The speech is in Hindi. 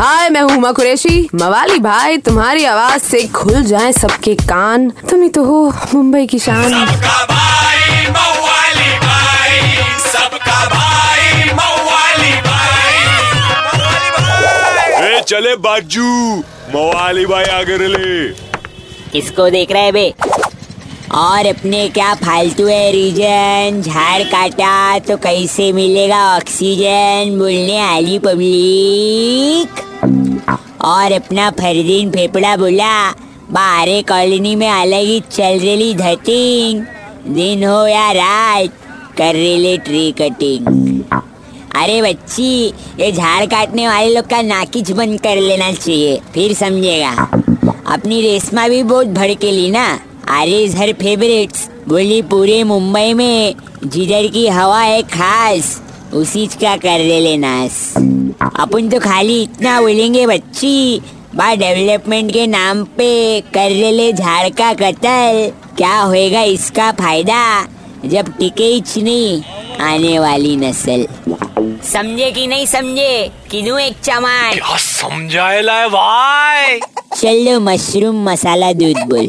हाय मैं हूँ हुमा कुरैशी। मवाली भाई तुम्हारी आवाज़ से खुल जाए सबके कान। तुम ही तो हो मुंबई की शान। सबका भाई मवाली भाई। सबका भाई मवाली भाई। ए चले बाजू। मवाली भाई आगे ले किसको देख रहे बे? और अपने क्या फालतू है रीजन? झाड़ काटा तो कैसे मिलेगा? ऑक्सीजन? बोलने आली पब्लिक। और अपना फरदीन फेफड़ा बोला। बाहरे कॉलोनी में अलग ही चल रही धतिंग दिन हो या रात, कर रेले ट्री कटिंग। अरे बच्ची, ये झाड़ काटने वाले लोग का नाकिच बंद कर लेना चाहिए, फिर समझेगा। अपनी रेशमा भी बहुत भड़केली ना। आरिज हर फेवरेट्स बोली पूरे मुंबई में जिधर की हवा है खास। उसी का कर ले लेनास अपन तो खाली इतना बोलेंगे बच्ची। बा डेवलपमेंट के नाम पे कर ले ले झाड़ का कतल। क्या होएगा इसका फ़ायदा? जब टिके ही नहीं आने वाली नस्ल। समझे कि नहीं समझे? किनू एक चमान क्या समझाएला है भाई? चलो मशरूम मसाला दूध बोल।